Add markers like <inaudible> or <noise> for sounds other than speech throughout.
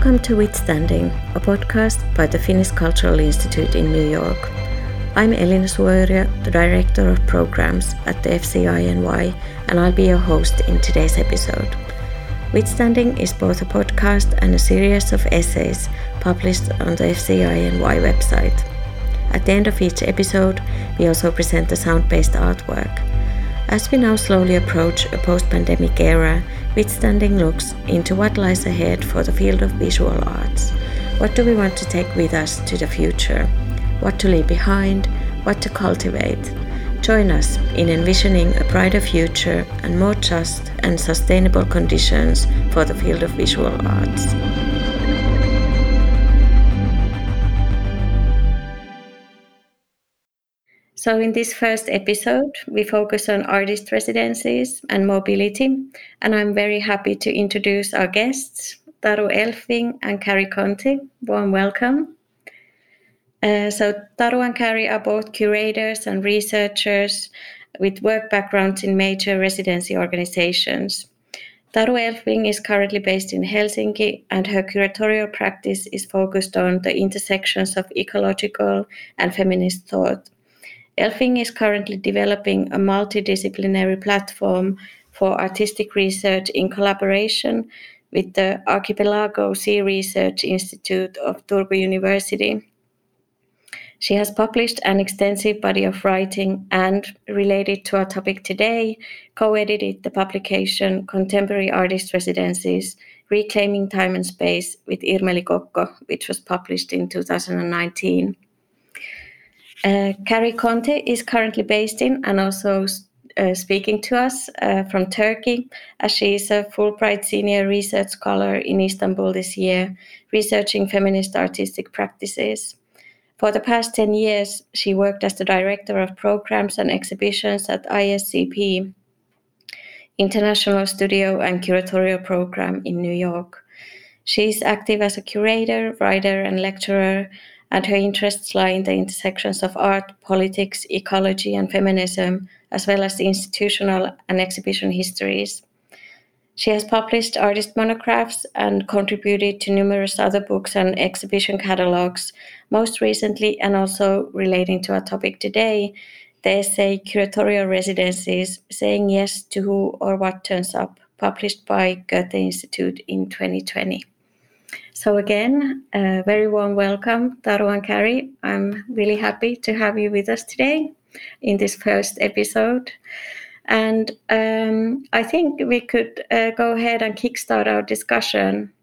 Welcome to Withstanding, a podcast by the Finnish Cultural Institute in New York. I'm Elina Suoyrjö, the Director of Programs at the FCINY, and I'll be your host in today's episode. Withstanding is both a podcast and a series of essays published on the FCINY website. At the end of each episode, we also present a sound based artwork. As we now slowly approach a post pandemic era, Withstanding looks into what lies ahead for the field of visual arts. What do we want to take with us to the future? What to leave behind? What to cultivate? Join us in envisioning a brighter future and more just and sustainable conditions for the field of visual arts. So, in this first episode, we focus on artist residencies and mobility, and I'm very happy to introduce our guests, Taru Elfving and Kari Conte. Warm welcome. Uh, so, Taru and Kari are both curators and researchers with work backgrounds in major residency organizations. Taru Elfving is currently based in Helsinki, and her curatorial practice is focused on the intersections of ecological and feminist thought Elfving is currently developing a multidisciplinary platform for artistic research in collaboration with the Archipelago Sea Research Institute of Turku University. She has published an extensive body of writing and, related to our topic today, co edited the publication Contemporary Artist Residencies Reclaiming Time and Space with Irmeli Kokko, which was published in 2019. Uh, Kari Conte is currently based in and also uh, speaking to us uh, from Turkey, as she is a Fulbright Senior Research Scholar in Istanbul this year, researching feminist artistic practices. For the past 10 years, she worked as the Director of Programs and Exhibitions at ISCP, International Studio and Curatorial Program in New York. She is active as a curator, writer, and lecturer and her interests lie in the intersections of art, politics, ecology, and feminism, as well as the institutional and exhibition histories. She has published artist monographs and contributed to numerous other books and exhibition catalogs, most recently, and also relating to our topic today, the essay Curatorial Residencies Saying Yes to Who or What Turns Up, published by Goethe Institute in 2020. So again, a very warm welcome, Taru and Kari. I'm really happy to have you with us today in this first episode. And um, I think we could uh, go ahead and kickstart our discussion.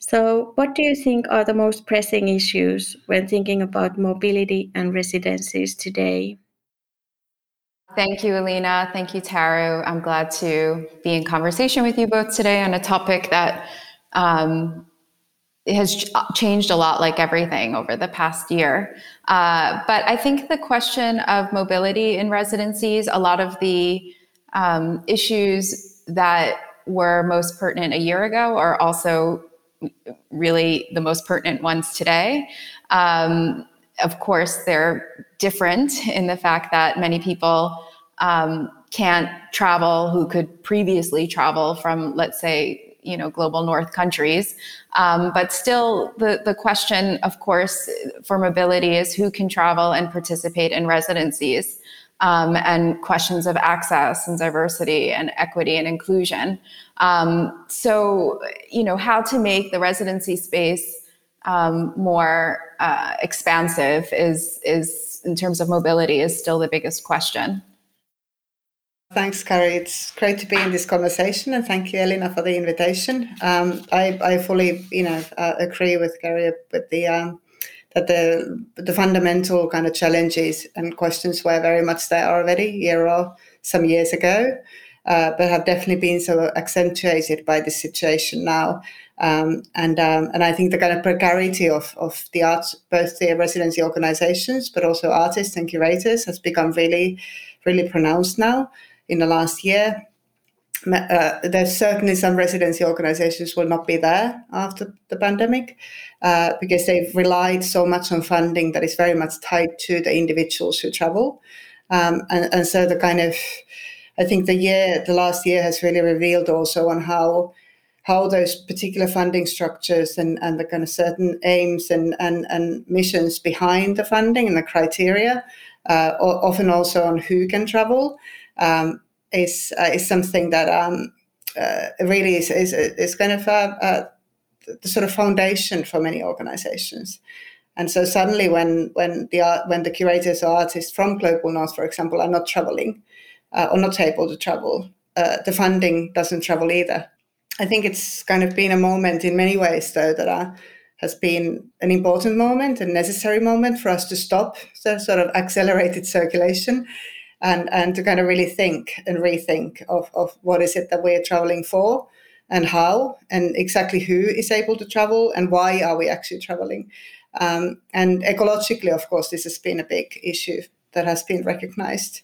So, what do you think are the most pressing issues when thinking about mobility and residencies today? Thank you, Alina. Thank you, Taru. I'm glad to be in conversation with you both today on a topic that um, has changed a lot like everything over the past year. Uh, but I think the question of mobility in residencies, a lot of the um, issues that were most pertinent a year ago are also really the most pertinent ones today. Um, of course, they're different in the fact that many people um, can't travel who could previously travel from, let's say, you know global north countries. Um, but still the, the question of course for mobility is who can travel and participate in residencies um, and questions of access and diversity and equity and inclusion. Um, so you know how to make the residency space um, more uh, expansive is is in terms of mobility is still the biggest question Thanks, Kari. It's great to be in this conversation, and thank you, Elena, for the invitation. Um, I, I, fully, you know, uh, agree with Kari with the um, that the the fundamental kind of challenges and questions were very much there already year or some years ago, uh, but have definitely been so accentuated by this situation now. Um, and um, and I think the kind of precarity of of the arts, both the residency organizations, but also artists and curators, has become really, really pronounced now in the last year. Uh, there's certainly some residency organizations will not be there after the pandemic uh, because they've relied so much on funding that is very much tied to the individuals who travel. Um, and, and so the kind of, I think the year, the last year has really revealed also on how how those particular funding structures and, and the kind of certain aims and, and, and missions behind the funding and the criteria, uh, often also on who can travel, um, is, uh, is something that um, uh, really is, is, is kind of uh, the sort of foundation for many organizations. And so suddenly, when when the art, when the curators or artists from Global North, for example, are not traveling uh, or not able to travel, uh, the funding doesn't travel either. I think it's kind of been a moment in many ways, though, that uh, has been an important moment, a necessary moment for us to stop the sort of accelerated circulation and, and to kind of really think and rethink of, of what is it that we're traveling for and how and exactly who is able to travel and why are we actually traveling. Um, and ecologically, of course, this has been a big issue that has been recognized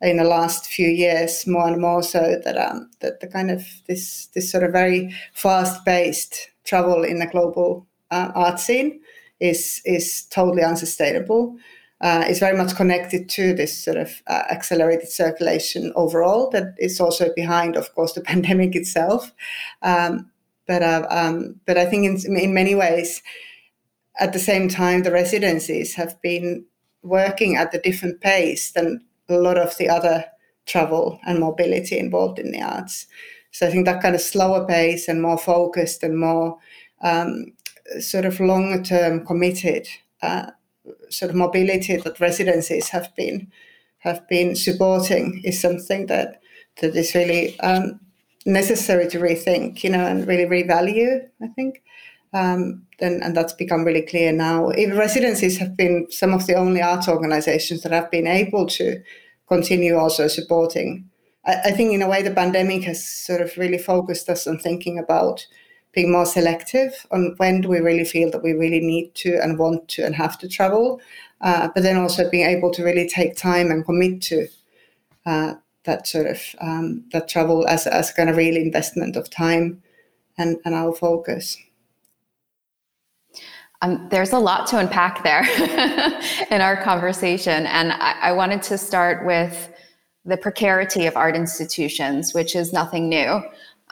in the last few years more and more so that um, that the kind of this this sort of very fast paced travel in the global uh, art scene is is totally unsustainable. Uh, is very much connected to this sort of uh, accelerated circulation overall. That is also behind, of course, the <laughs> pandemic itself. Um, but uh, um, but I think in in many ways, at the same time, the residencies have been working at a different pace than a lot of the other travel and mobility involved in the arts. So I think that kind of slower pace and more focused and more um, sort of longer term committed uh, sort of mobility that residencies have been have been supporting is something that that is really um, necessary to rethink, you know, and really revalue. I think. Um, and, and that's become really clear now. Even residencies have been some of the only arts organizations that have been able to continue also supporting. I, I think, in a way, the pandemic has sort of really focused us on thinking about being more selective on when do we really feel that we really need to and want to and have to travel, uh, but then also being able to really take time and commit to uh, that sort of um, that travel as as kind of real investment of time and and our focus. Um, there's a lot to unpack there <laughs> in our conversation. And I, I, wanted to start with the precarity of art institutions, which is nothing new.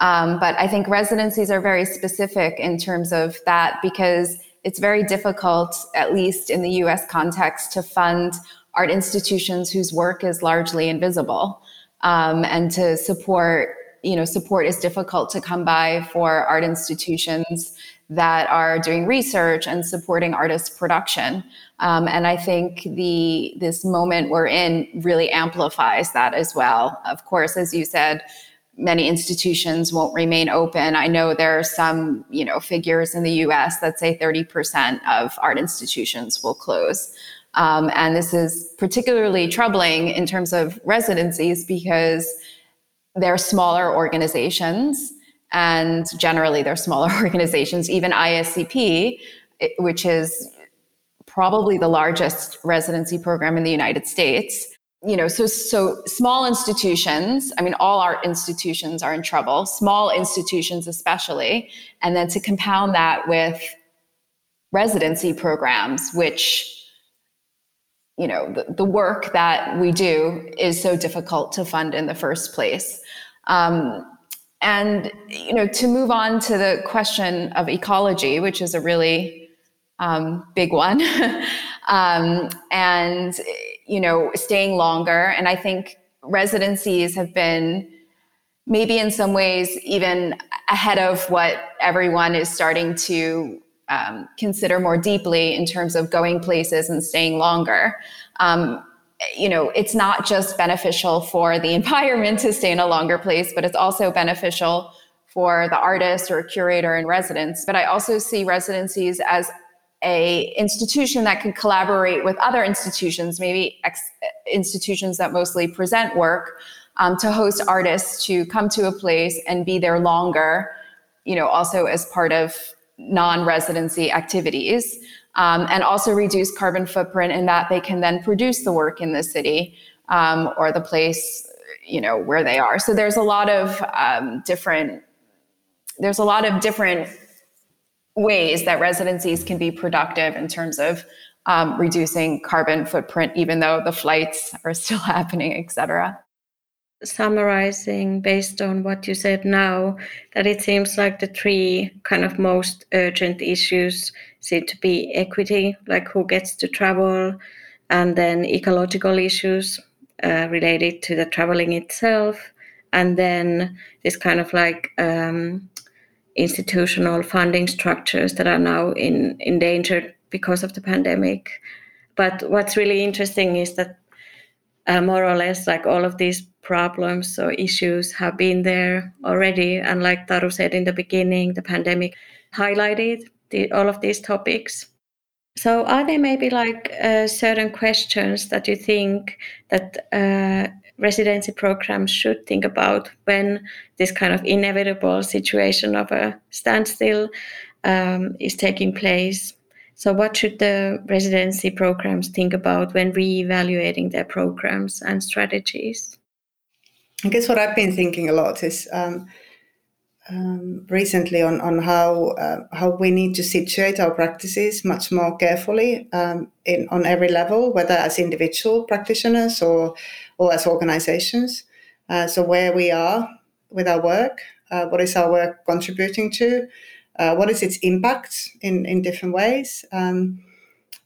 Um, but I think residencies are very specific in terms of that because it's very difficult, at least in the US context, to fund art institutions whose work is largely invisible. Um, and to support, you know, support is difficult to come by for art institutions that are doing research and supporting artist production. Um, and I think the this moment we're in really amplifies that as well. Of course, as you said, many institutions won't remain open. I know there are some, you know, figures in the U.S. that say 30% of art institutions will close. Um, and this is particularly troubling in terms of residencies because they're smaller organizations and generally they're smaller <laughs> organizations even iscp which is probably the largest residency program in the united states you know so so small institutions i mean all our institutions are in trouble small institutions especially and then to compound that with residency programs which you know the, the work that we do is so difficult to fund in the first place. Um, and you know, to move on to the question of ecology, which is a really um, big one, <laughs> um, and you know, staying longer. And I think residencies have been maybe in some ways even ahead of what everyone is starting to um, consider more deeply in terms of going places and staying longer. Um, you know, it's not just beneficial for the <laughs> environment to stay in a longer place, but it's also beneficial for the artist or curator in residence. But I also see residencies as a institution that can collaborate with other institutions, maybe ex- institutions that mostly present work, um, to host artists to come to a place and be there longer. You know, also as part of non-residency activities um, and also reduce carbon footprint in that they can then produce the work in the city um, or the place you know where they are so there's a lot of um, different there's a lot of different ways that residencies can be productive in terms of um, reducing carbon footprint even though the flights are still <laughs> happening et cetera. Summarizing based on what you said now that it seems like the three kind of most urgent issues seem to be equity, like who gets to travel, and then ecological issues uh, related to the traveling itself, and then this kind of like um, institutional funding structures that are now in endangered because of the pandemic. But what's really interesting is that uh, more or less like all of these problems or issues have been there already. And like Taru said in the beginning, the pandemic highlighted the, all of these topics. So, are there maybe like uh, certain questions that you think that uh, residency programs should think about when this kind of inevitable situation of a standstill um, is taking place? So, what should the residency programs think about when re-evaluating their programs and strategies? I guess what I've been thinking a lot is um, um, recently on on how uh, how we need to situate our practices much more carefully um, in on every level, whether as individual practitioners or or as organizations. Uh, so where we are with our work, uh, what is our work contributing to, uh, what is its impact in in different ways. Um,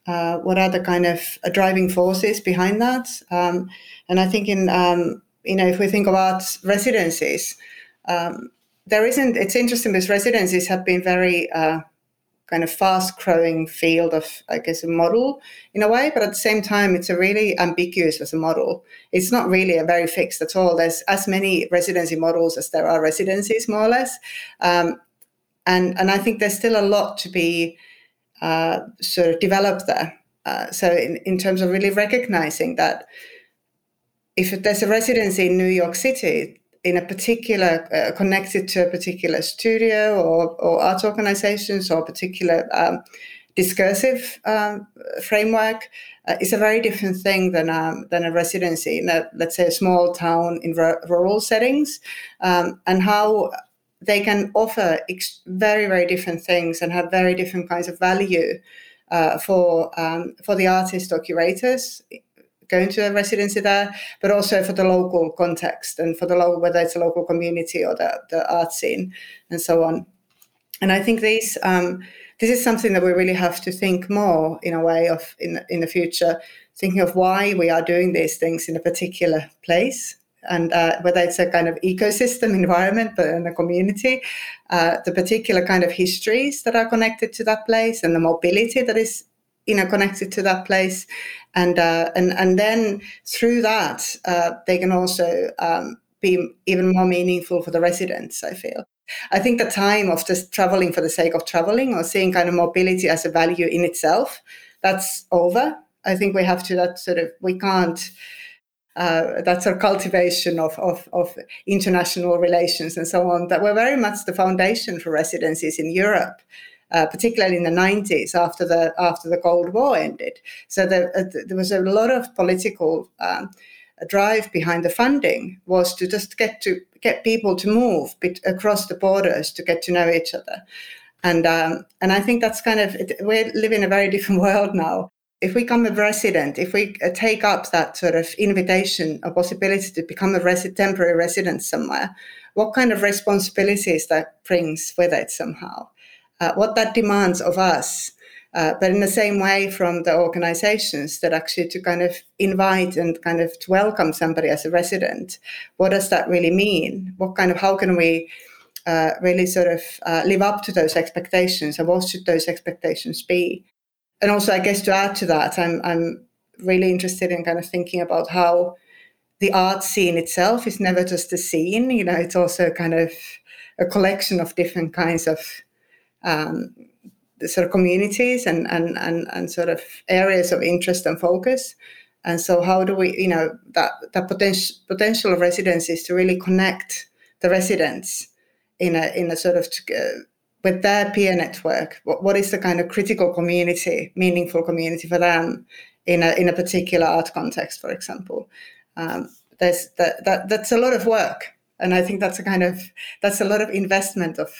uh, what are the kind of driving forces behind that? Um, and I think in um, you know if we think about residencies, um, there isn't. It's interesting because residencies have been very uh, kind of fast growing field of, I guess, a model in a way, but at the same time, it's a really ambiguous as a model. It's not really a very fixed at all. There's as many residency models as there are residencies, more or less. Um, and, and I think there's still a lot to be uh, sort of developed there. Uh, so, in, in terms of really recognizing that if there's a residency in New York City, in a particular uh, connected to a particular studio or, or art organizations or particular um, discursive um, framework uh, is a very different thing than um, than a residency in a let's say a small town in r- rural settings um, and how they can offer ex- very very different things and have very different kinds of value uh, for um, for the artists or curators going to a residency there, but also for the local context and for the local, whether it's a local community or the, the art scene and so on. And I think these, um, this is something that we really have to think more in a way of in, in the future, thinking of why we are doing these things in a particular place and uh, whether it's a kind of ecosystem environment but in a community uh, the particular kind of histories that are connected to that place and the mobility that is you know connected to that place. And uh, and and then through that uh, they can also um, be even more meaningful for the residents i feel. I think the time of just traveling for the sake of traveling or seeing kind of mobility as a value in itself that's over. I think we have to that sort of we can't uh, that's our cultivation of, of, of international relations and so on that were very much the foundation for residencies in Europe uh, particularly in the 90s after the after the Cold War ended. So there, uh, there was a lot of political um, drive behind the funding was to just get to get people to move bit across the borders to get to know each other. And um, and I think that's kind of we live in a very <laughs> different world now. If we become a resident, if we uh, take up that sort of invitation, a possibility to become a resi- temporary resident somewhere, what kind of responsibilities that brings with it somehow? Uh, what that demands of us. Uh, but in the same way from the organizations that actually to kind of invite and kind of to welcome somebody as a resident what does that really mean what kind of how can we uh, really sort of uh, live up to those expectations and what should those expectations be and also i guess to add to that i'm, I'm really interested in kind of thinking about how the art scene itself is never just a scene you know it's also kind of a collection of different kinds of um, the sort of communities and, and, and, and sort of areas of interest and focus. And so, how do we, you know, that that potential potential of residencies to really connect the residents in a in a sort of uh, with their peer network? What, what is the kind of critical community, meaningful community for them in a in a particular art context, for example? Um, there's that, that that's a lot of work and I think that's a kind of that's a lot of investment of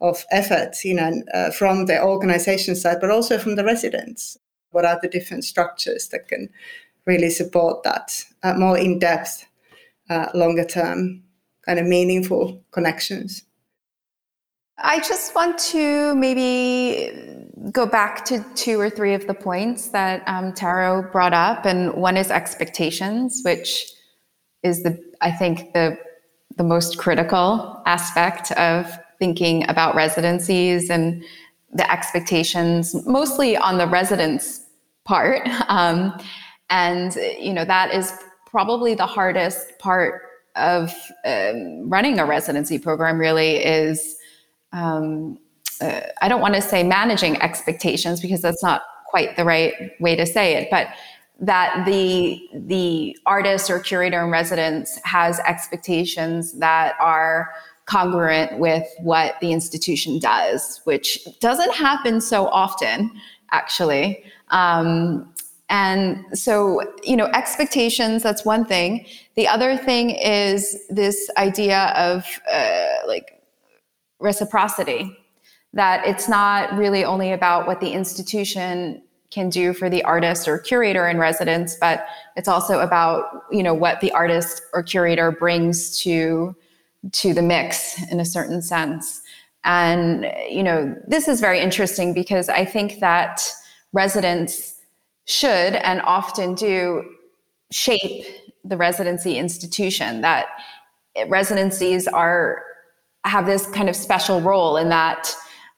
of effort, you know, uh, from the organization side, but also from the residents. What are the different structures that can really support that uh, more in depth uh, longer term kind of meaningful connections. I just want to maybe go back to two or three of the points that um, Taru brought up, and one is expectations, which is the I think the the most critical aspect of thinking about residencies and the expectations, mostly on the residents' part, <laughs> um, and you know that is probably the hardest part of um, running a residency program. Really is um, uh, I don't want to say managing expectations because that's not quite the right way to say it, but that the the artist or curator in residence has expectations that are congruent with what the institution does, which doesn't happen so often, actually. Um, and so, you know, expectations, that's one thing. The other thing is this idea of uh, like reciprocity, that it's not really only about what the institution can do for the artist or curator in residence, but it's also about you know what the artist or curator brings to to the mix in a certain sense. And you know this is very interesting because I think that residents should and often do shape the residency institution. That residencies are have this kind of special role in that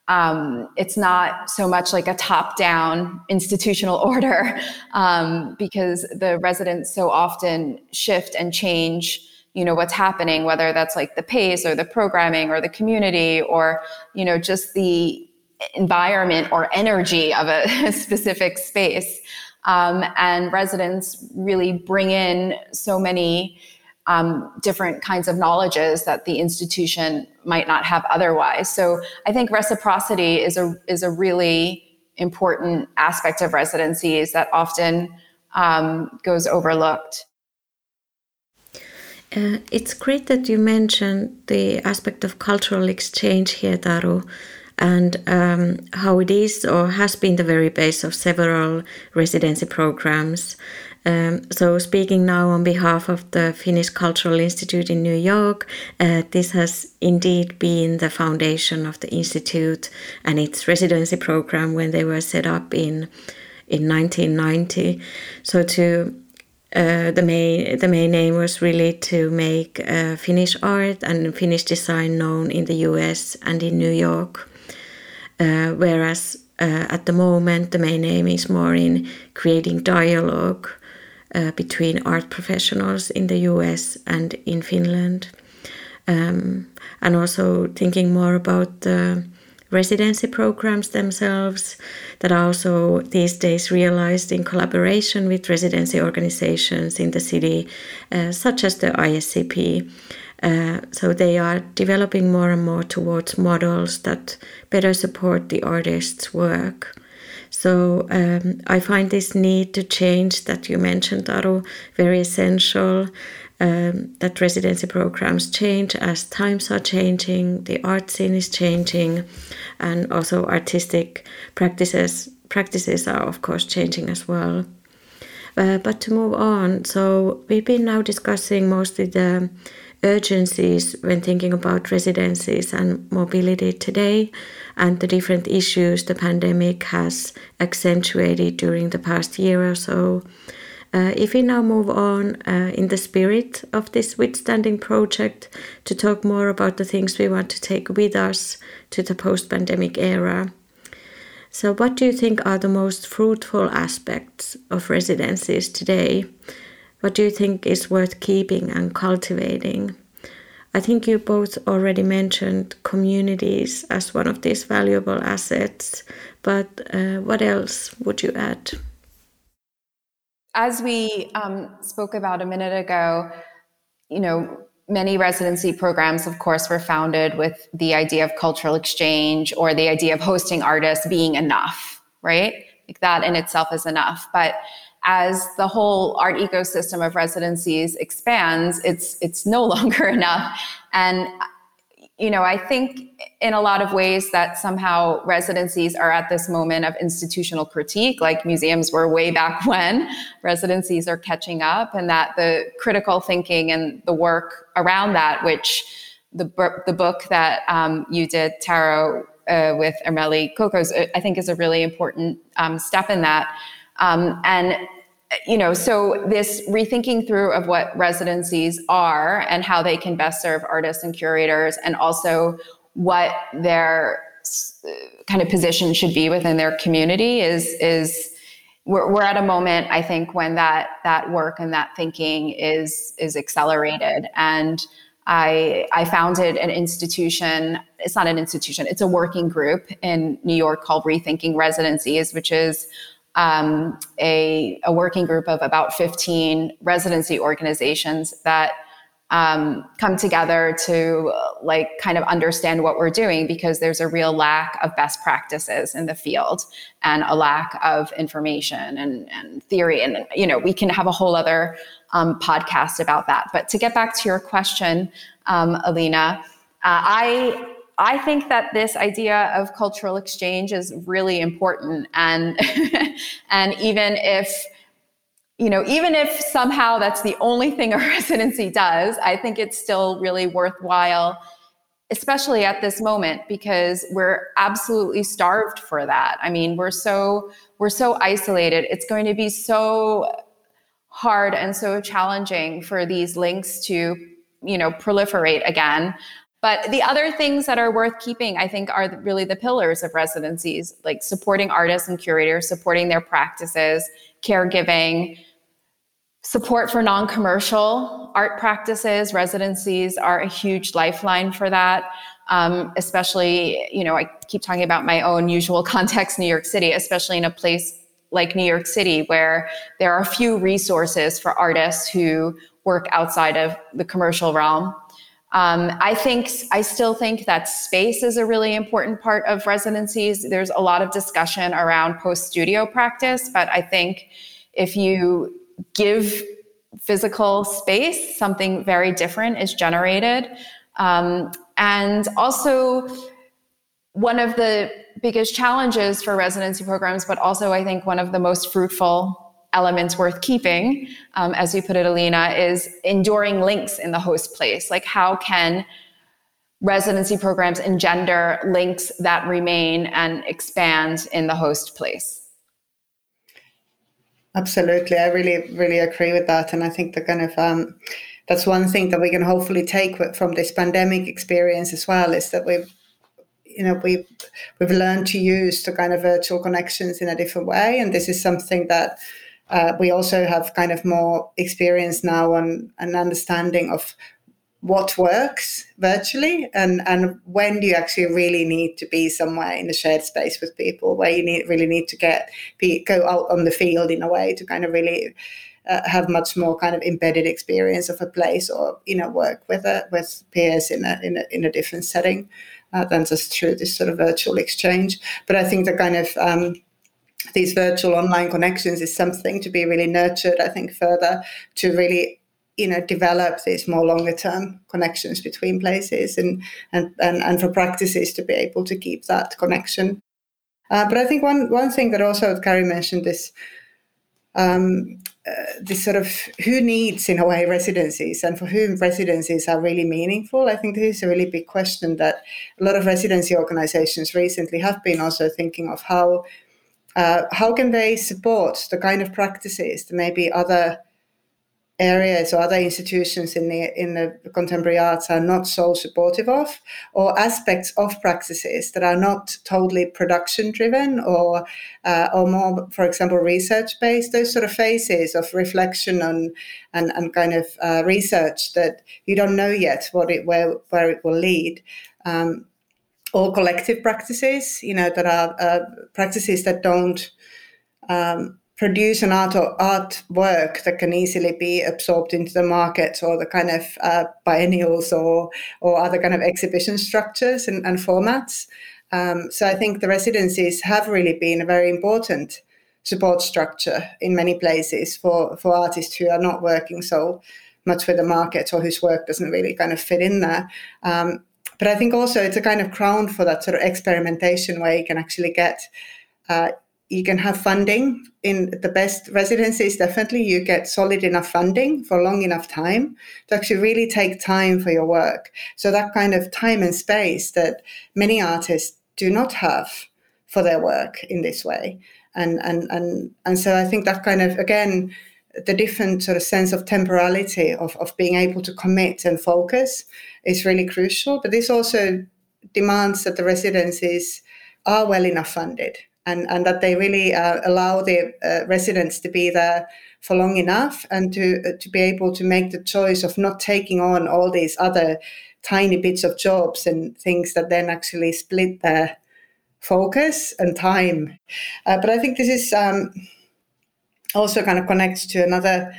um, it's not so much like a top down institutional <laughs> order um, because the residents so often shift and change you know what's happening whether that's like the pace or the programming or the community or you know just the environment or energy of a <laughs> specific space. Um, and residents really bring in so many um, different kinds of knowledges that the institution might not have otherwise. So I think reciprocity is a is a really important aspect of residencies that often um, goes overlooked. Uh, it's great that you mentioned the aspect of cultural exchange here, Taru, and um, how it is or has been the very base of several residency programs. Um, so, speaking now on behalf of the Finnish Cultural Institute in New York, uh, this has indeed been the foundation of the institute and its residency program when they were set up in in 1990. So, to uh, the main the main aim was really to make uh, Finnish art and Finnish design known in the U.S. and in New York, uh, whereas uh, at the moment the main aim is more in creating dialogue uh, between art professionals in the US and in Finland. Um, and also thinking more about the residency programs themselves that are also these days realized in collaboration with residency organizations in the city, uh, such as the ISCP. Uh, so they are developing more and more towards models that better support the artist's work. So um, I find this need to change that you mentioned, Taru, very essential. Um, that residency programs change as times are changing, the art scene is changing, and also artistic practices practices are of course changing as well. Uh, but to move on, so we've been now discussing mostly the urgencies when thinking about residencies and mobility today and the different issues the pandemic has accentuated during the past year or so. Uh, if we now move on uh, in the spirit of this withstanding project to talk more about the things we want to take with us to the post pandemic era. So, what do you think are the most fruitful aspects of residencies today? What do you think is worth keeping and cultivating? I think you both already mentioned communities as one of these valuable assets, but uh, what else would you add? As we um, spoke about a minute ago, you know, many residency programs, of course, were founded with the idea of cultural exchange or the idea of hosting artists being enough, right? Like that in itself is enough. But as the whole art ecosystem of residencies expands, it's it's no <laughs> longer enough. And you know, I think in a lot of ways that somehow residencies are at this moment of institutional critique, like museums were way back <laughs> when. Residencies are catching up, and that the critical thinking and the work around that, which the, the book that um, you did, Taru, uh, with Irmeli Kokko, I think is a really important um, step in that. Um, and you know, so this rethinking through of what residencies are and how they can best serve artists and curators, and also what their kind of position should be within their community is is we're, we're at a moment I think when that that work and that thinking is is accelerated. And I I founded an institution it's not an institution it's a working group in New York called Rethinking Residencies which is um, a, a working group of about 15 residency organizations that um, come together to like kind of understand what we're doing because there's a real lack of best practices in the field and a lack of information and, and theory. And you know we can have a whole other um, podcast about that. But to get back to your question um, alina uh, i I think that this idea of cultural exchange is really important, and <laughs> and even if you know, even if somehow that's the only thing a <laughs> residency does, I think it's still really worthwhile, especially at this moment because we're absolutely starved for that. I mean, we're so we're so isolated. It's going to be so hard and so challenging for these links to you know proliferate again but the other things that are worth keeping, I think, are really the pillars of residencies, like supporting artists and curators, supporting their practices, caregiving, support for non commercial art practices. Residencies are a huge lifeline for that. Um, especially, you know, I keep talking about my own usual <laughs> context, New York City, especially in a place like New York City, where there are few resources for artists who work outside of the commercial realm. Um, I think I still think that space is a really important part of residencies. There's a lot of discussion around post studio practice, but I think if you give physical space, something very different is generated. Um, and also, one of the biggest challenges for residency programs, but also I think one of the most fruitful elements worth keeping, um, as you put it, Alina, is enduring links in the host place. Like, how can residency programs engender links that remain and expand in the host place? Absolutely, I really, really agree with that, and I think the kind of um, that's one thing that we can hopefully take from this pandemic experience as well is that we've you know we've we've learned to use the kind of virtual connections in a different way and this is something that uh, we also have kind of more experience now on an understanding of what works virtually and, and when do you actually really need to be somewhere in a shared space with people where you need really need to get be, go out on the field in a way to kind of really uh, have much more kind of embedded experience of a place or you know work with a, with peers in a, in a, in a different setting uh, than just through this sort of virtual exchange. But I think the kind of um, these virtual online connections is something to be really nurtured, I think, further to really you know develop these more longer term connections between places and, and and and for practices to be able to keep that connection. Uh, but i think one one thing that also Kari mentioned is um, uh, this sort of who needs in a way residencies and for whom residencies are really meaningful. I think this is a really big question that a lot of residency organizations recently have been also thinking of how uh, how can they support the kind of practices that maybe other areas or other institutions in the in the contemporary arts are not so supportive of or aspects of practices that are not totally production driven or uh, or more for example research based those sort of phases of reflection on and, and kind of uh, research that you don't know yet what it where where it will lead. Um, all collective practices, you know, that are uh, practices that don't um, produce an art or art work that can easily be absorbed into the market or the kind of uh, biennials or or other kind of exhibition structures and, and formats. Um, so I think the residencies have really been a very important support structure in many places for, for artists who are not working so much with the market or whose work doesn't really kind of fit in there. Um, but I think also it's a kind of crown for that sort of experimentation where you can actually get uh, you can have funding in the best residencies. Definitely you get solid enough funding for long enough time to actually really take time for your work. So that kind of time and space that many artists do not have for their work in this way. And and and and so i think that kind of again the different sort of sense of temporality of, of being able to commit and focus is really crucial but this also demands that the residencies are well enough funded and, and that they really uh, allow the uh, residents to be there for long enough and to, uh, to be able to make the choice of not taking on all these other tiny bits of jobs and things that then actually split their focus and time. Uh, but I think this is um, also kind of connects to another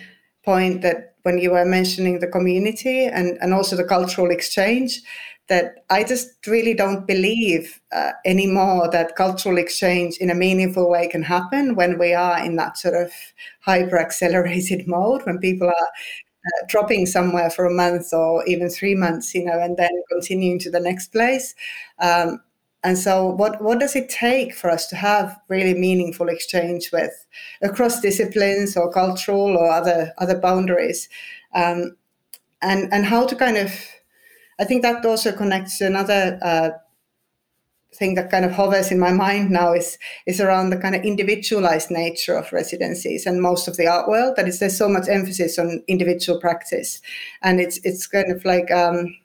point that when you were mentioning the community and, and also the cultural exchange, that I just really don't believe uh, anymore that cultural exchange in a meaningful way can happen when we are in that sort of hyper accelerated <laughs> mode, when people are uh, dropping somewhere for a month or even three months, you know, and then continuing to the next place. Um, and so, what, what does it take for us to have really meaningful exchange with across disciplines or cultural or other other boundaries, um, and and how to kind of I think that also connects to another uh, thing that kind of hovers in my mind now is is around the kind of individualized nature of residencies and most of the art world. That is, there's so much emphasis on individual practice, and it's it's kind of like. Um,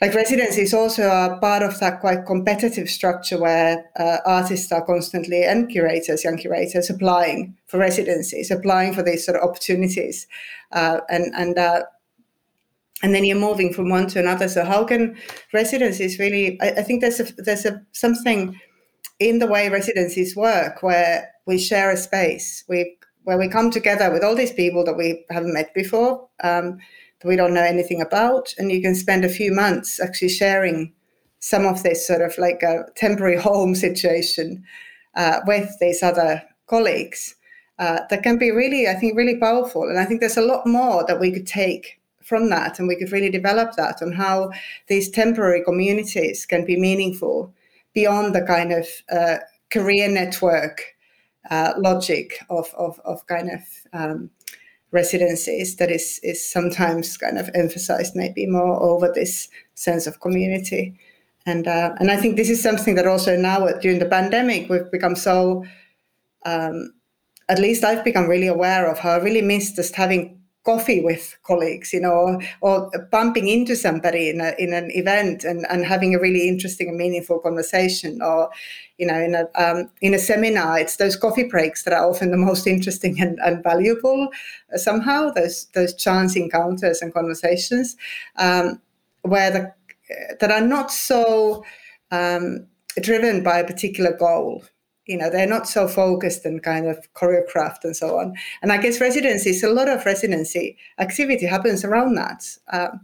like residencies also are part of that quite competitive structure where uh, artists are constantly and curators, young curators, applying for residencies, applying for these sort of opportunities, uh, and and uh, and then you're moving from one to another. So how can residencies really? I, I think there's a there's a something in the way residencies work where we share a space. We where we come together with all these people that we haven't met before, um, we don't know anything about, and you can spend a few months actually sharing some of this sort of like a temporary <laughs> home situation uh, with these other colleagues. Uh, that can be really, I think, really powerful. And I think there's a lot more that we could take from that and we could really develop that on how these temporary communities can be meaningful beyond the kind of uh, career network uh, logic of, of, of kind of um, residencies that is, is sometimes kind of emphasized maybe more over this sense of community. And, uh, and I think this is something that also now during the pandemic, we've become so, um, at least I've become really aware of how I really miss just having coffee with colleagues, you know, or, bumping into somebody in a, in an event and, and having a really interesting and meaningful conversation, or you know, in a um, in a seminar, it's those coffee breaks that are often the most interesting and, and valuable. Uh, somehow, those those chance encounters and conversations um, where the that are not so um, driven by a particular goal you know they're not so focused and kind of choreographed and so on. And i guess residency residencies a lot of residency activity happens around that. Um,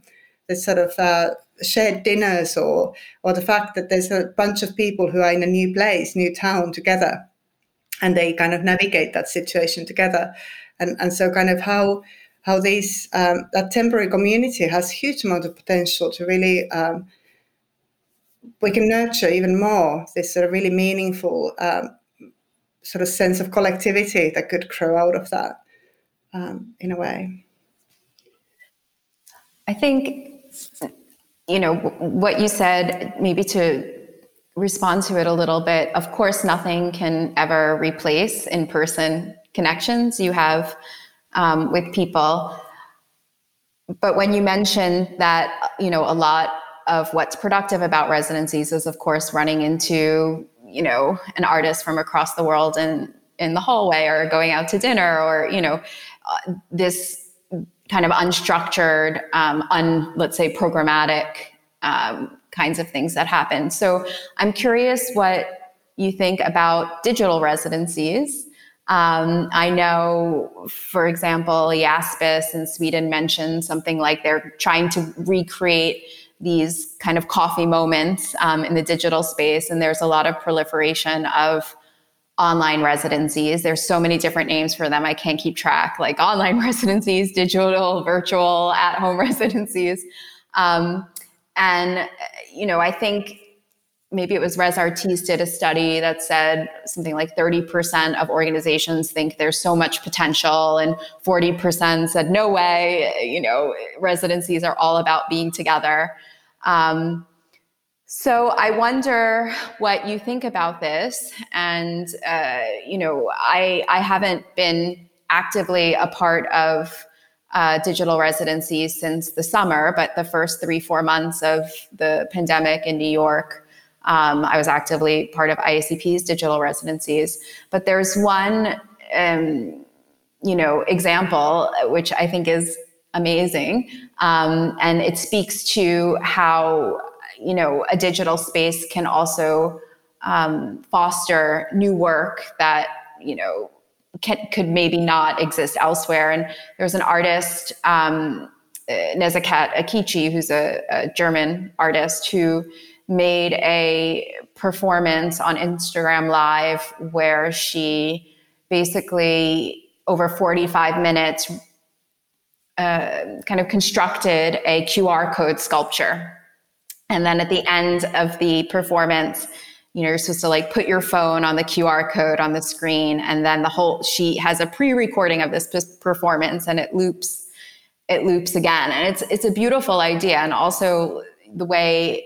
there's sort of uh, shared dinners or or the fact that there's a bunch of people who are in a new place new town together and they kind of navigate that situation together. And and so kind of how how these um, that temporary community has huge amount of potential to really um, we can nurture even more this sort of really meaningful um, sort of sense of collectivity that could grow out of that um, in a way. I think, you know, what you said, maybe to respond to it a little bit, of course, nothing can ever replace in person connections you have um, with people. But when you mention that, you know, a lot of what's productive about residencies is, of course, running into you know an artist from across the world in in the hallway or going out to dinner or you know uh, this kind of unstructured um, un let's say programmatic um, kinds of things that happen. So i'm curious what you think about digital residencies. Um, I know, for example, Iaspis in Sweden mentioned something like they're trying to recreate these kind of coffee moments um, in the digital space. And there's a lot of proliferation of online residencies. There's so many different names for them. I can't keep track, like <laughs> online residencies, digital, virtual, at home <laughs> residencies. Um, and you know, I think maybe it was Res Artis did a study that said something like 30% of organizations think there's so much potential and 40% said no way you know residencies are all about being together um, so i wonder what you think about this. And uh, you know i i haven't been actively a part of uh, digital residencies since the summer but the first three four months of the pandemic in new york um, I was actively part of ISCP's digital residencies, but there's one, um, you know, example which I think is amazing, um, and it speaks to how you know a digital space can also um, foster new work that you know can, could maybe not exist elsewhere. And there's an artist. Um, Nezaket Ekici, who's a, a German artist who made a performance on Instagram Live where she basically, over 45 minutes, uh, kind of constructed a QR code sculpture. And then at the end of the performance, you know, you're supposed to like put your phone on the QR code on the screen, and then the whole she has a pre-recording of this performance, and it loops, it loops again, and it's it's a beautiful idea, and also the way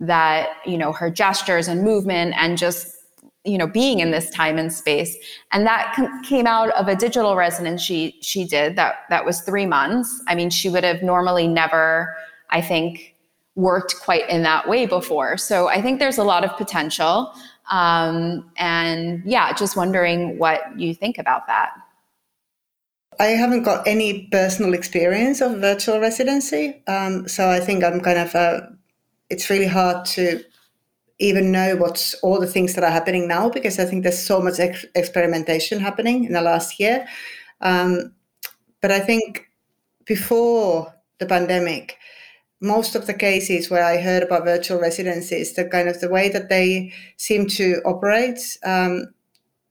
that you know her gestures and movement and just you know being in this time and space. And that came out of a digital residence she she did that that was 3 months. I mean she would have normally never i think worked quite in that way before. So i think there's a lot of potential. Um, and yeah just wondering what you think about that. I haven't got any personal experience of virtual residency, um, so I think I'm kind of it's really hard to even know what's all the things that are happening now because I think there's so much ex- experimentation happening in the last year. Um, but I think before the pandemic, most of the cases where I heard about virtual residencies, the kind of the way that they seem to operate, um,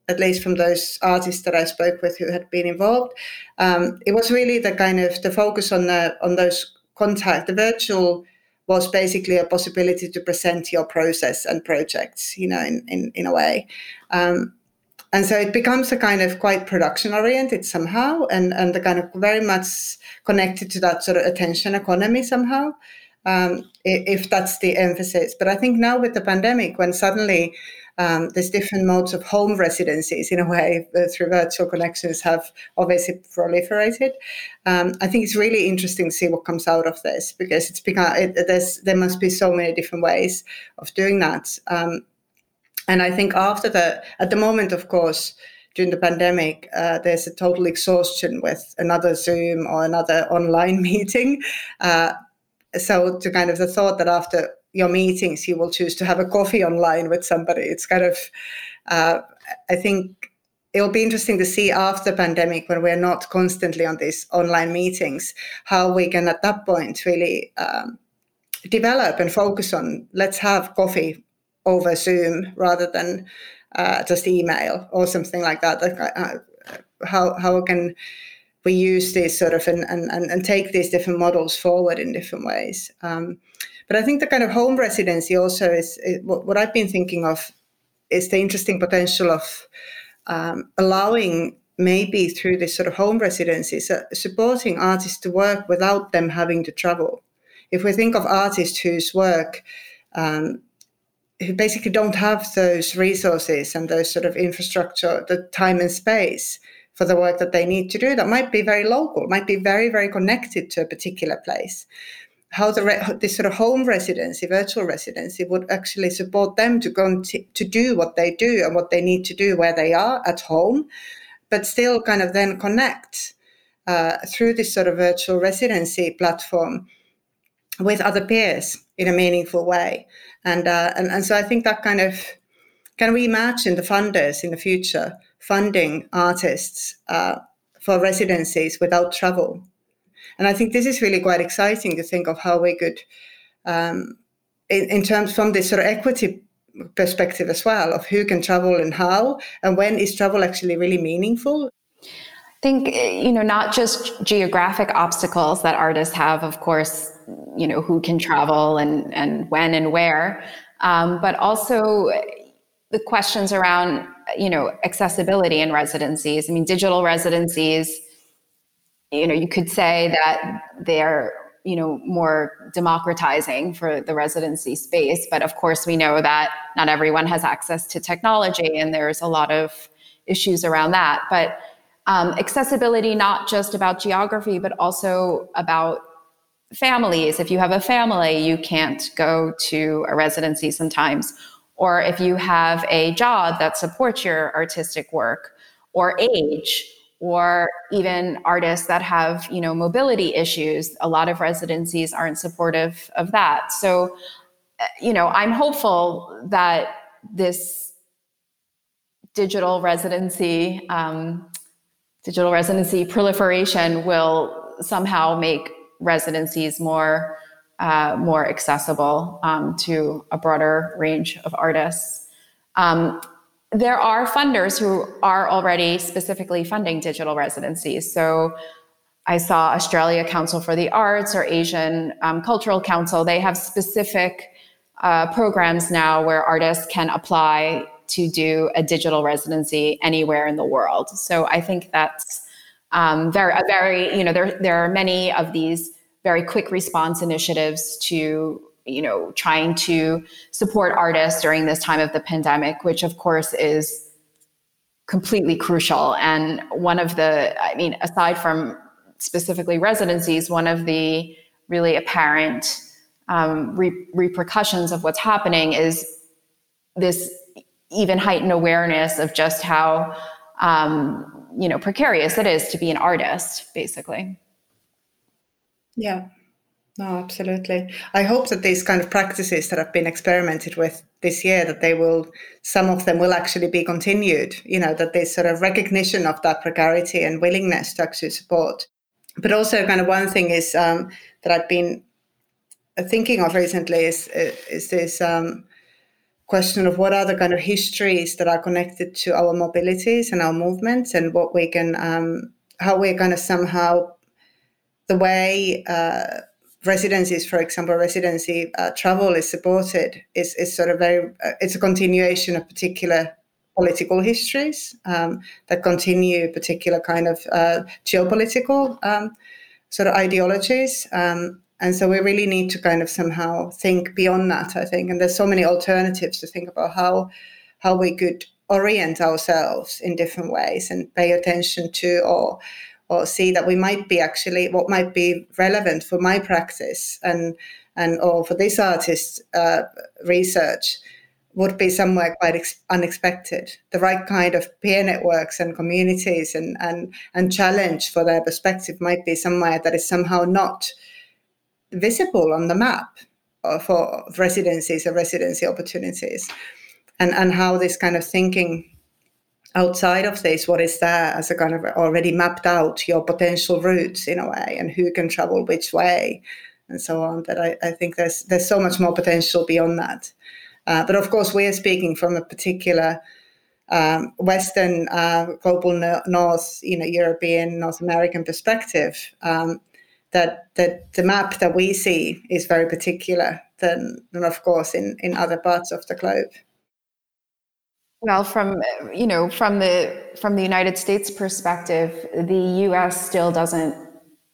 at least from those artists that I spoke with who had been involved, um, it was really the kind of the focus on the on those contact, the virtual was basically a possibility to present your process and projects, you know, in, in, in a way. Um, and so it becomes a kind of quite production oriented somehow and, and the kind of very much connected to that sort of attention economy somehow, um, if that's the emphasis. But I think now with the pandemic, when suddenly um, there's different modes of home residencies in a way <laughs> through virtual connections have obviously proliferated. Um, I think it's really interesting to see what comes out of this because it's become it, there must be so many different ways of doing that. Um, and I think after the at the moment, of course, during the pandemic, uh, there's a total exhaustion with another Zoom or another <laughs> online meeting. Uh, so to kind of the thought that after your meetings, you will choose to have a coffee online with somebody. It's kind of, uh, I think it'll be interesting to see after pandemic when we're not constantly on these online meetings, how we can at that point really um, develop and focus on let's have coffee over Zoom rather than uh, just email or something like that. Uh, how, how can we use this sort of and, and, and take these different models forward in different ways? Um, but I think the kind of home residency also is, is what, what, I've been thinking of is the interesting potential of um, allowing maybe through this sort of home residencies uh, supporting artists to work without them having to travel. If we think of artists whose work um, who basically don't have those resources and those sort of infrastructure, the time and space for the work that they need to do, that might be very local, might be very, very connected to a particular place how the re- this sort of home residency, virtual residency, would actually support them to go t- to do what they do and what they need to do where they are at home, but still kind of then connect uh, through this sort of virtual residency platform with other peers in a meaningful way. And uh, and, and so I think that kind of can we imagine the funders in the future funding artists uh, for residencies without travel and I think this is really quite exciting to think of how we could, um, in, in terms from this sort of equity perspective as well, of who can travel and how, and when is travel actually really meaningful. I think, you know, not just geographic obstacles that artists have, of course, you know who can travel and and when and where, um, but also the questions around you know accessibility in residencies. I mean, digital residencies. You know, you could say that they're you know more democratizing for the residency space but of course we know that not everyone has access to technology and there's a lot of issues around that but um, accessibility not just about geography but also about families if you have a family you can't go to a residency sometimes or if you have a job that supports your artistic work or age or even artists that have you know mobility issues a lot of residencies aren't supportive of that. So uh, you know i'm hopeful that this digital residency um, digital residency proliferation will somehow make residencies more uh, more accessible um, to a broader range of artists um, there are funders who are already specifically funding digital residencies. So I saw Australia Council for the Arts or Asian um, Cultural Council. They have specific uh, programs now where artists can apply to do a digital residency anywhere in the world. So I think that's um, very, a very, you know, there, there are many of these very quick response initiatives to you know, trying to support artists during this time of the pandemic, which of course is completely crucial. And one of the, I mean, aside from specifically residencies, one of the really apparent um, re- repercussions of what's happening is this even heightened awareness of just how um, you know precarious it is to be an artist, basically. Yeah, no, absolutely. I hope that these kind of practices that have been experimented with this year, that they will, some of them will actually be continued, you know, that there's sort of recognition of that precarity and willingness to actually support. But also kind of one thing is um, that I've been thinking of recently is, is this um, question of what are the kind of histories that are connected to our mobilities and our movements and what we can, um, how we're kind of somehow, the way, uh, residencies, for example, residency uh, travel is supported is, is sort of very, uh, it's a continuation of particular political histories um, that continue particular kind of uh, geopolitical um, sort of ideologies. Um, and so we really need to kind of somehow think beyond that, I think. And there's so many alternatives to think about how how we could orient ourselves in different ways and pay attention to or or see that we might be actually what might be relevant for my practice and and or for this artist's uh, research would be somewhere quite ex- unexpected. The right kind of peer networks and communities and, and, and challenge for their perspective might be somewhere that is somehow not visible on the map for residencies or residency opportunities. And, and how this kind of thinking outside of this, what is there as a kind of already mapped out your potential routes in a way and who can travel which way and so on. That I, I think there's there's so much more potential beyond that. Uh, but of course, we are speaking from a particular um, Western, uh, global no- North, you know, European, North American perspective. Um, that that the map that we see is very particular than, than of course, in in other parts of the globe. Well, from you know, from the from the United States perspective, the U.S. still doesn't.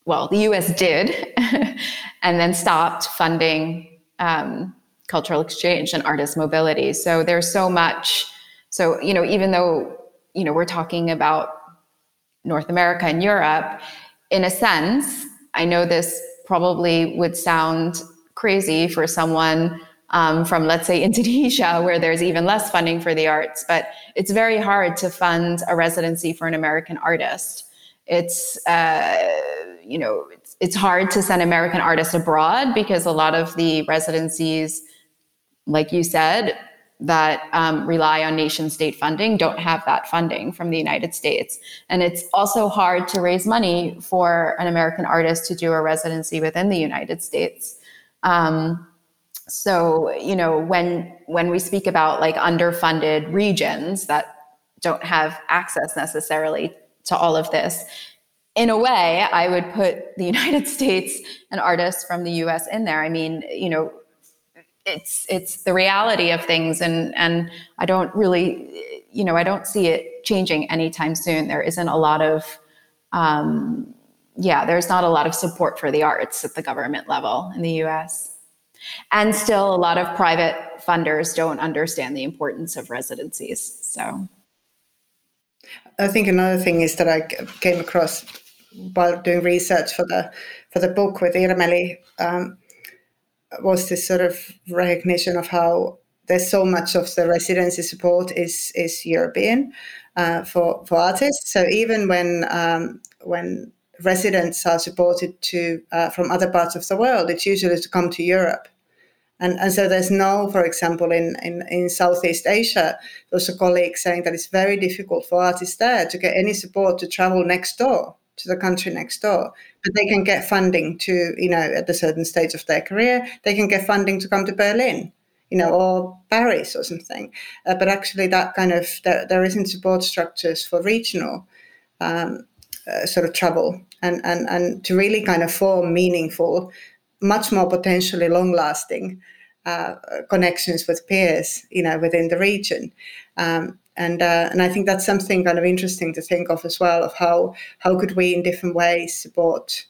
Well, the U.S. did, <laughs> and then stopped funding um, cultural exchange and artist mobility. So there's so much. So you know, even though you know we're talking about North America and Europe, in a sense, I know this probably would sound crazy for someone um, from, let's say, <laughs> Indonesia, where there's even less funding for the arts. But it's very hard to fund a residency for an American artist. It's, uh, you know, it's, it's hard to send American artists abroad because a lot of the residencies, like you said, that um, rely on nation state funding don't have that funding from the United States. And it's also hard to raise money for an American artist to do a residency within the United States. Um, so you know when when we speak about like underfunded regions that don't have access necessarily to all of this in a way, I would put the <laughs> United States and artists from the US in there. I mean, you know, it's it's the reality of things and and I don't really you know, I don't see it changing anytime soon. There isn't a lot of um, yeah, there's not a lot of support for the arts at the government level in the US. And still a lot of private funders don't understand the importance of residencies. So I think another thing is that I came across while doing research for the for the book with Irmeli um, was this sort of recognition of how there's so much of the residency support is is European uh, for for artists. So even when um, when residents are supported to uh, from other parts of the world, it's usually to come to Europe. And, and so there's no, for example, in, in, in Southeast Asia, there's a colleague saying that it's very difficult for artists there to get any support to travel next door to the country next door. But they can get funding to, you know, at a certain stage of their career, they can get funding to come to Berlin, you know, or Paris or something. Uh, but actually, that kind of there, there isn't support structures for regional um, uh, sort of travel and, and and to really kind of form meaningful, much more potentially long-lasting uh, connections with peers, you know, within the region. Um, and uh, and I think that's something kind of interesting to think of as well of how how could we in different ways support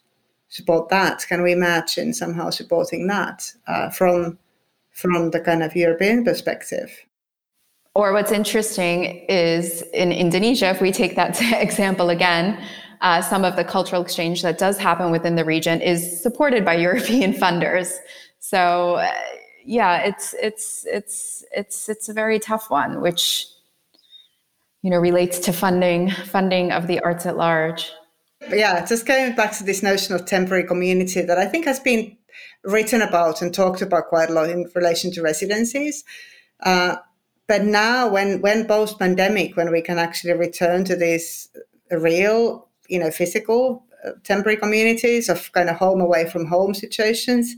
support that? Can we imagine somehow supporting that uh, from from the kind of European perspective? Or what's interesting is in Indonesia, if we take that <laughs> example again, uh, some of the cultural exchange that does happen within the region is supported by <laughs> European funders. So, uh, yeah, it's it's it's it's it's a very tough one, which you know relates to funding funding of the arts at large. Yeah just going back to this notion of temporary community that i think has been written about and talked about quite a lot in relation to residencies. Uh, but now when when post pandemic when we can actually return to this real you know physical temporary communities of kind of home away from home situations.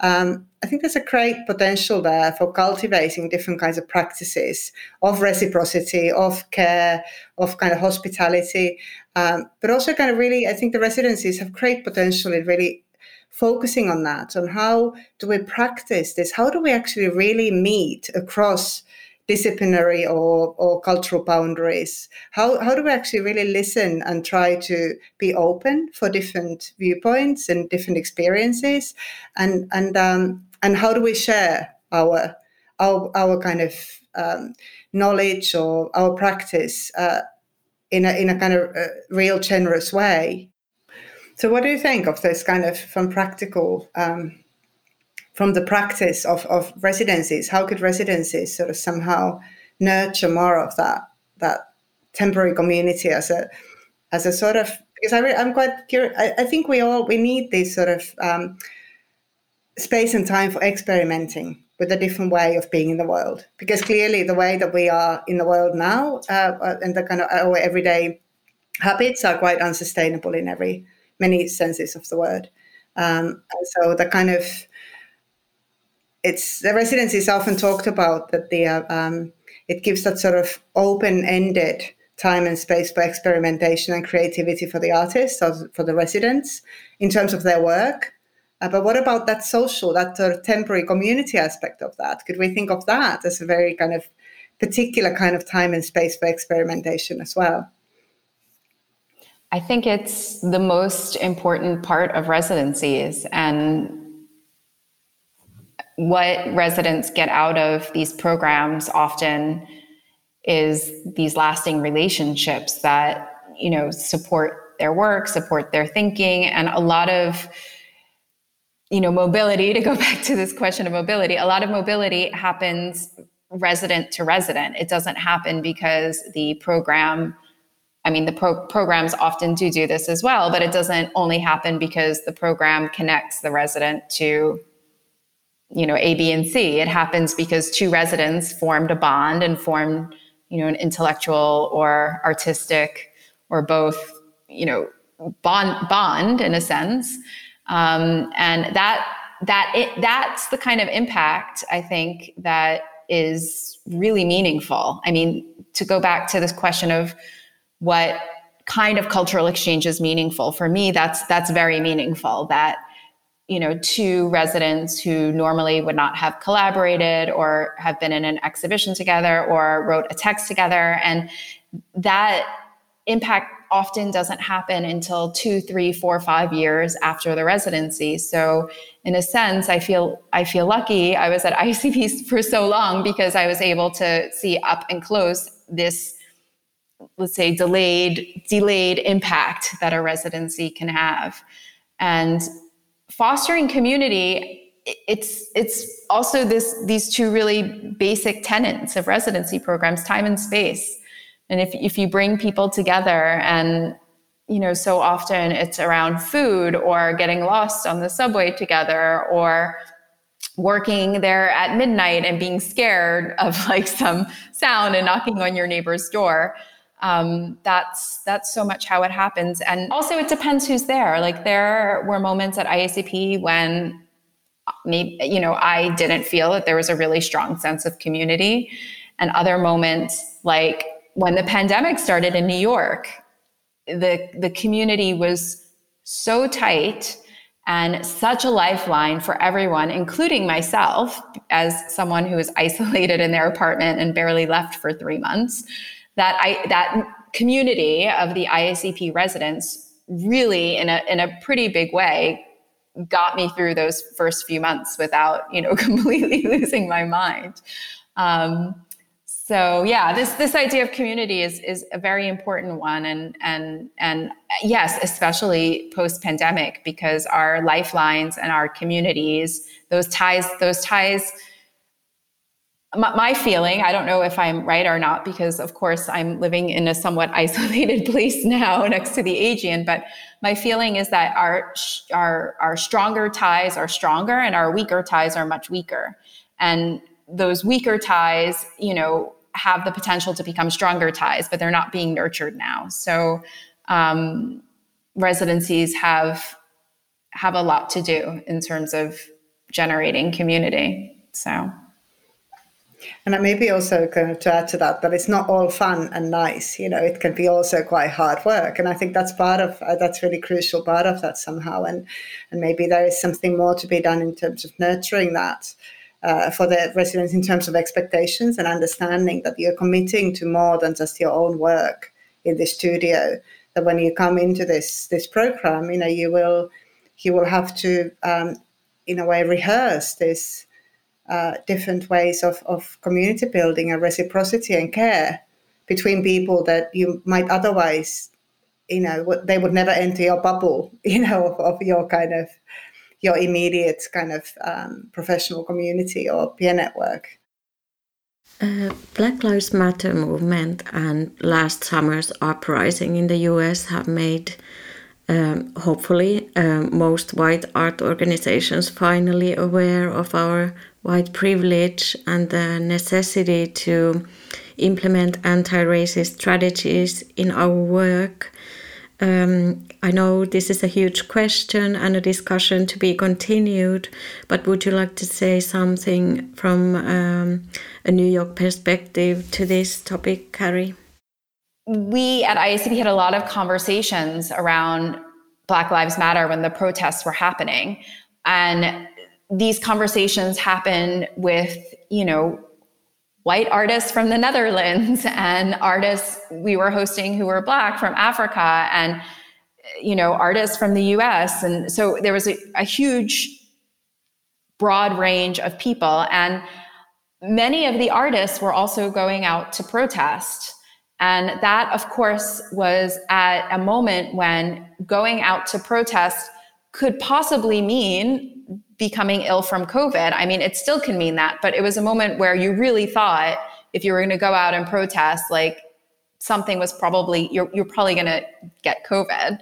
Um, I think there's a great potential there for cultivating different kinds of practices of reciprocity, of care, of kind of hospitality, um, but also kind of really, I think the residencies have great potential in really focusing on that, on how do we practice this? How do we actually really meet across disciplinary or, or cultural boundaries? How, how do we actually really listen and try to be open for different viewpoints and different experiences? And, and, um, and how do we share our, our, our kind of um, knowledge or our practice uh, in, a, in a kind of uh, real generous way? So, what do you think of this kind of from practical um, from the practice of, of residencies, how could residencies sort of somehow nurture more of that that temporary community as a as a sort of because I am quite curious. I, I, think we all we need this sort of um, space and time for experimenting with a different way of being in the world because clearly the way that we are in the world now uh, and the kind of our everyday habits are quite unsustainable in every many senses of the word. Um, and so the kind of it's the residency is often talked about that the um, it gives that sort of open-ended time and space for experimentation and creativity for the artists or for the residents in terms of their work. Uh, but what about that social, that sort of temporary community aspect of that? Could we think of that as a very kind of particular kind of time and space for experimentation as well? I think it's the most important part of residencies and what residents get out of these programs often is these lasting relationships that you know support their work support their thinking and a lot of you know mobility <laughs> to go back to this question of mobility a lot of mobility happens resident to resident. It doesn't happen because the program i mean the pro- programs often do do this as well but it doesn't only happen because the program connects the resident to you know a b and c it happens because two residents formed a bond and formed you know an intellectual or artistic or both you know bond bond in a sense um, and that that it, that's the kind of impact i think that is really meaningful i mean to go back to this question of what kind of cultural exchange is meaningful. For me, that's that's very meaningful. That you know, two residents who normally would not have collaborated or have been in an exhibition together or wrote a text together, and that impact often doesn't happen until two, three, four, five years after the residency. So in a sense, I feel I feel lucky. I was at <laughs> ISCP for so long because I was able to see up and close this, let's say, delayed delayed impact that a residency can have. And fostering community, it's it's also this these two really basic tenets of residency programs, time and space. And if, if you bring people together and you know so often it's around food or getting lost on the subway together or working there at midnight and being scared of <laughs> like some sound and knocking on your neighbor's door um, that's that's so much how it happens. And also it depends who's there. Like there were moments at ISCP when maybe you know i didn't feel that there was a really strong sense of community. And other moments like when the pandemic started in New York, the, the community was so tight and such a lifeline for everyone, including myself, as someone who was isolated in their apartment and barely left for three months, that I that community of the ISCP residents really, in a in a pretty big way, got me through those first few months without you know <laughs> completely losing my mind. Um, so yeah this this idea of community is is a very important one and and and yes especially post pandemic because our lifelines and our communities those ties those ties my, my, feeling i don't know if i'm right or not because of course i'm living in a somewhat <laughs> isolated place now next to the aegean but my feeling is that our our our stronger ties are stronger and our weaker ties are much weaker and those weaker ties you know have the potential to become stronger ties, but they're not being nurtured now. So um, residencies have have a lot to do in terms of generating community. So. And maybe also kind of to add to that, that it's not all fun and nice. You know, it can be also quite hard work, and I think that's part of uh, that's really crucial part of that somehow. And and maybe there is something more to be done in terms of nurturing that uh, for the residents in terms of expectations and understanding that you're committing to more than just your own work in the studio. That when you come into this this program, you know you will you will have to um, in a way rehearse this uh, different ways of, of community building and reciprocity and care between people that you might otherwise you know they would never enter your bubble <laughs> you know of, of your kind of your immediate kind of um, professional community or peer network. Uh, Black Lives Matter movement and last summer's uprising in the US have made, um, hopefully, uh, most white art organizations finally aware of our white privilege and the necessity to implement anti racist strategies in our work um, I know this is a huge question and a discussion to be continued, but would you like to say something from um, a New York perspective to this topic, Kari? We at ISCP had a lot of conversations around Black Lives Matter when the protests were happening. And these conversations happened with, you know, white artists from the Netherlands <laughs> and artists we were hosting who were black from Africa and you know artists from the US and so there was a, a huge broad range of people. And many of the artists were also going out to protest and that of course was at a moment when going out to protest could possibly mean becoming ill from COVID. I mean, it still can mean that, but it was a moment where you really thought if you were going to go out and protest, like something was probably, you're, you're probably going to get COVID.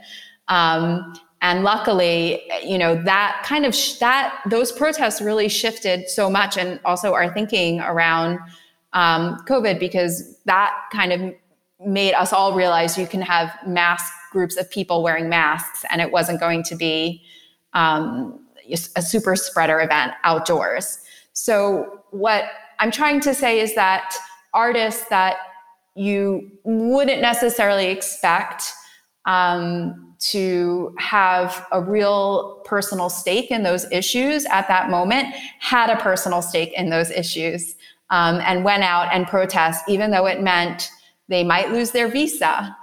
Um, and luckily, you know, that kind of, sh- that, those protests really shifted so much and also our thinking around um, COVID because that kind of made us all realize you can have mass groups of people wearing masks and it wasn't going to be, um, a super spreader event outdoors. So, what I'm trying to say is that artists that you wouldn't necessarily expect um, to have a real personal stake in those issues at that moment had a personal stake in those issues um, and went out and protest, even though it meant they might lose their visa.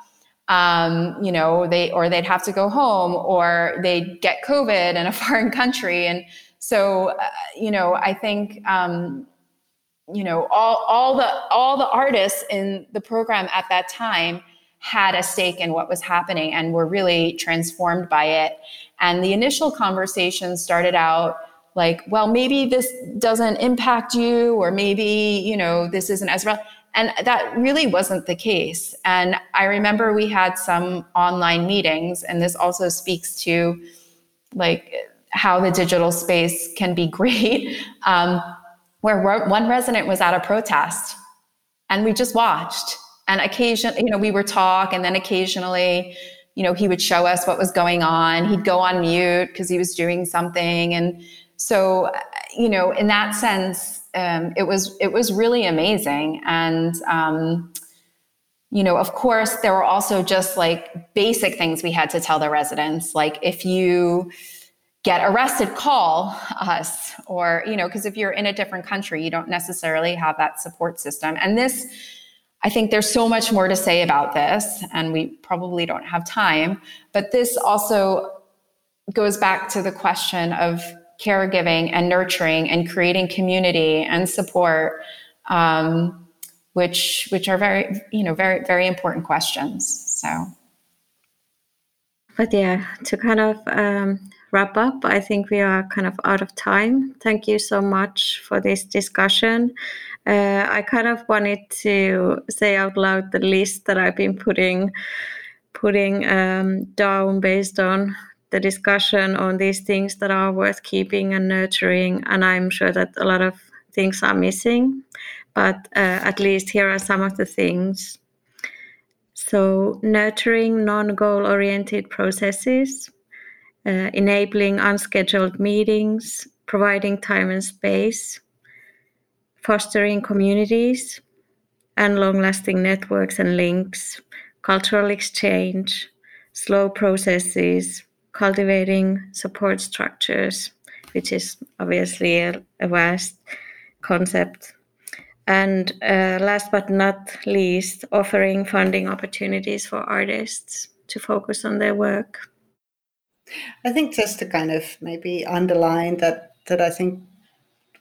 Um, you know, they or they'd have to go home, or they'd get COVID in a <laughs> foreign country, and so uh, you know, I think um, you know all all the all the artists in the program at that time had a stake in what was happening and were really transformed by it. And the initial conversation started out like, well, maybe this doesn't impact you, or maybe, you know, this isn't as real. And that really wasn't the case. And I remember we had some online meetings, and this also speaks to like how the digital space can be <laughs> great, um, where one resident was at a protest and we just watched. And occasion you know we would talk and then occasionally you know he would show us what was going on. He'd go on mute because he was doing something. And so you know in that sense um, it was it was really amazing. And um, you know of course there were also just like basic things we had to tell the residents. Like if you get arrested call us or you know because if you're in a different country you don't necessarily have that support system. And this I think there's so much more to say about this, and we probably don't have time. But this also goes back to the question of caregiving and nurturing and creating community and support, um, which which are very you know very very important questions. So. But yeah, to kind of um, wrap up, I think we are kind of out of time. Thank you so much for this discussion uh, I kind of wanted to say out loud the list that I've been putting putting um, down based on the discussion on these things that are worth keeping and nurturing. And I'm sure that a lot of things are missing, but uh, at least here are some of the things. So, nurturing non goal oriented processes, uh, enabling unscheduled meetings, providing time and space, fostering communities and long lasting networks and links, cultural exchange, slow processes, cultivating support structures, which is obviously a, a vast concept. And uh, last but not least, offering funding opportunities for artists to focus on their work. I think just to kind of maybe underline that that I think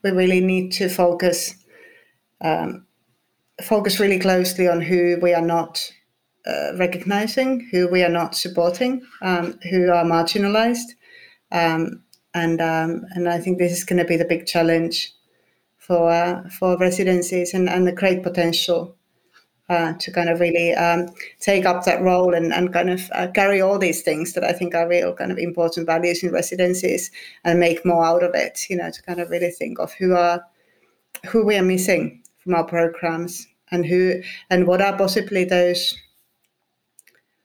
we really need to focus um, focus really closely on who we are not uh, recognizing, who we are not supporting, um, who are marginalized, um, and um, and I think this is going to be the big challenge for uh, for residencies and, and the great potential uh, to kind of really um, take up that role and, and kind of uh, carry all these things that I think are real kind of important values in residencies and make more out of it. You know, to kind of really think of who are who we are missing from our programs and who and what are possibly those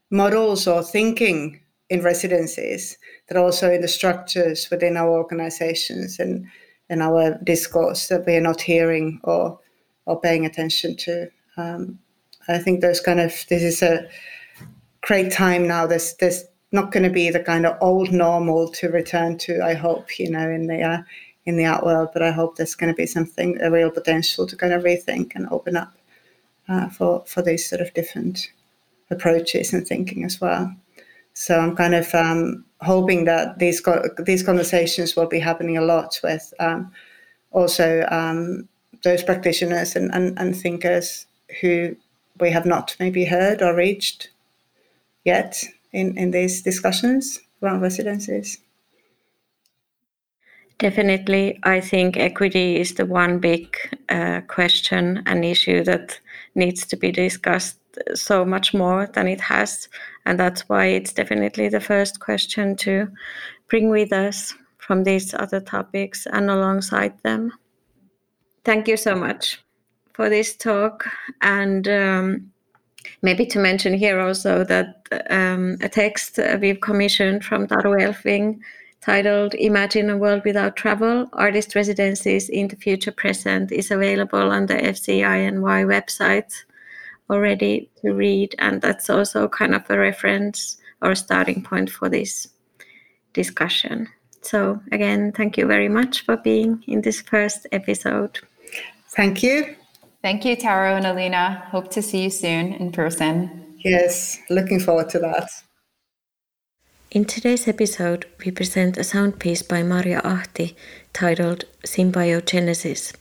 models or thinking in residencies that also in the structures within our organizations and in our discourse that we are not hearing or or paying attention to. Um, I think those kind of this is a great time now. There's there's not going to be the kind of old normal to return to. I hope you know in the uh, in the art world, but I hope there's going to be something a real potential to kind of rethink and open up uh, for for these sort of different approaches and thinking as well. So I'm kind of um, hoping that these co- these conversations will be happening a lot with um, also um, those practitioners and, and, and thinkers who we have not maybe heard or reached yet in, in these discussions around residencies. Definitely, I think equity is the one big uh, question and issue that needs to be discussed so much more than it has. And that's why it's definitely the first question to bring with us from these other topics and alongside them. Thank you so much for this talk. And um, maybe to mention here also that um, a text we've commissioned from Taru Elfving titled Imagine a World Without Travel Artist Residencies in the Future Present is available on the FCINY website already to read. And that's also kind of a reference our starting point for this discussion. So, again, thank you very much for being in this first episode. Thank you. Thank you, Taru and Alina. Hope to see you soon in person. Yes, looking forward to that. In today's episode, we present a sound piece by Marja Ahti titled Symbiogenesis.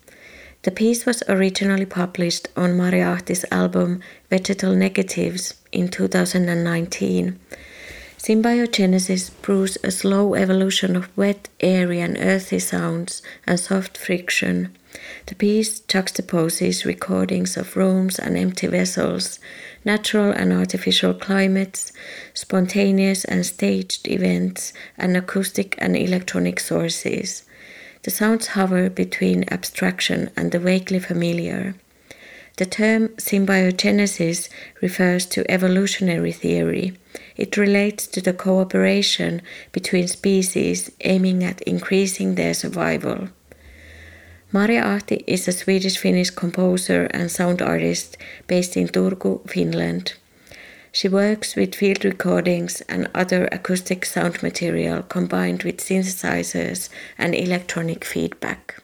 The piece was originally published on Marja Ahti's album Vegetal Negatives in 2019. Symbiogenesis proves a slow evolution of wet, airy, and earthy sounds and soft friction. The piece juxtaposes recordings of rooms and empty vessels, natural and artificial climates, spontaneous and staged events, and acoustic and electronic sources. The sounds hover between abstraction and the vaguely familiar. The term symbiogenesis refers to evolutionary theory. It relates to the cooperation between species aiming at increasing their survival. Marja Ahti is a Swedish Finnish composer and sound artist based in Turku, Finland. She works with field recordings and other acoustic sound material combined with synthesizers and electronic feedback.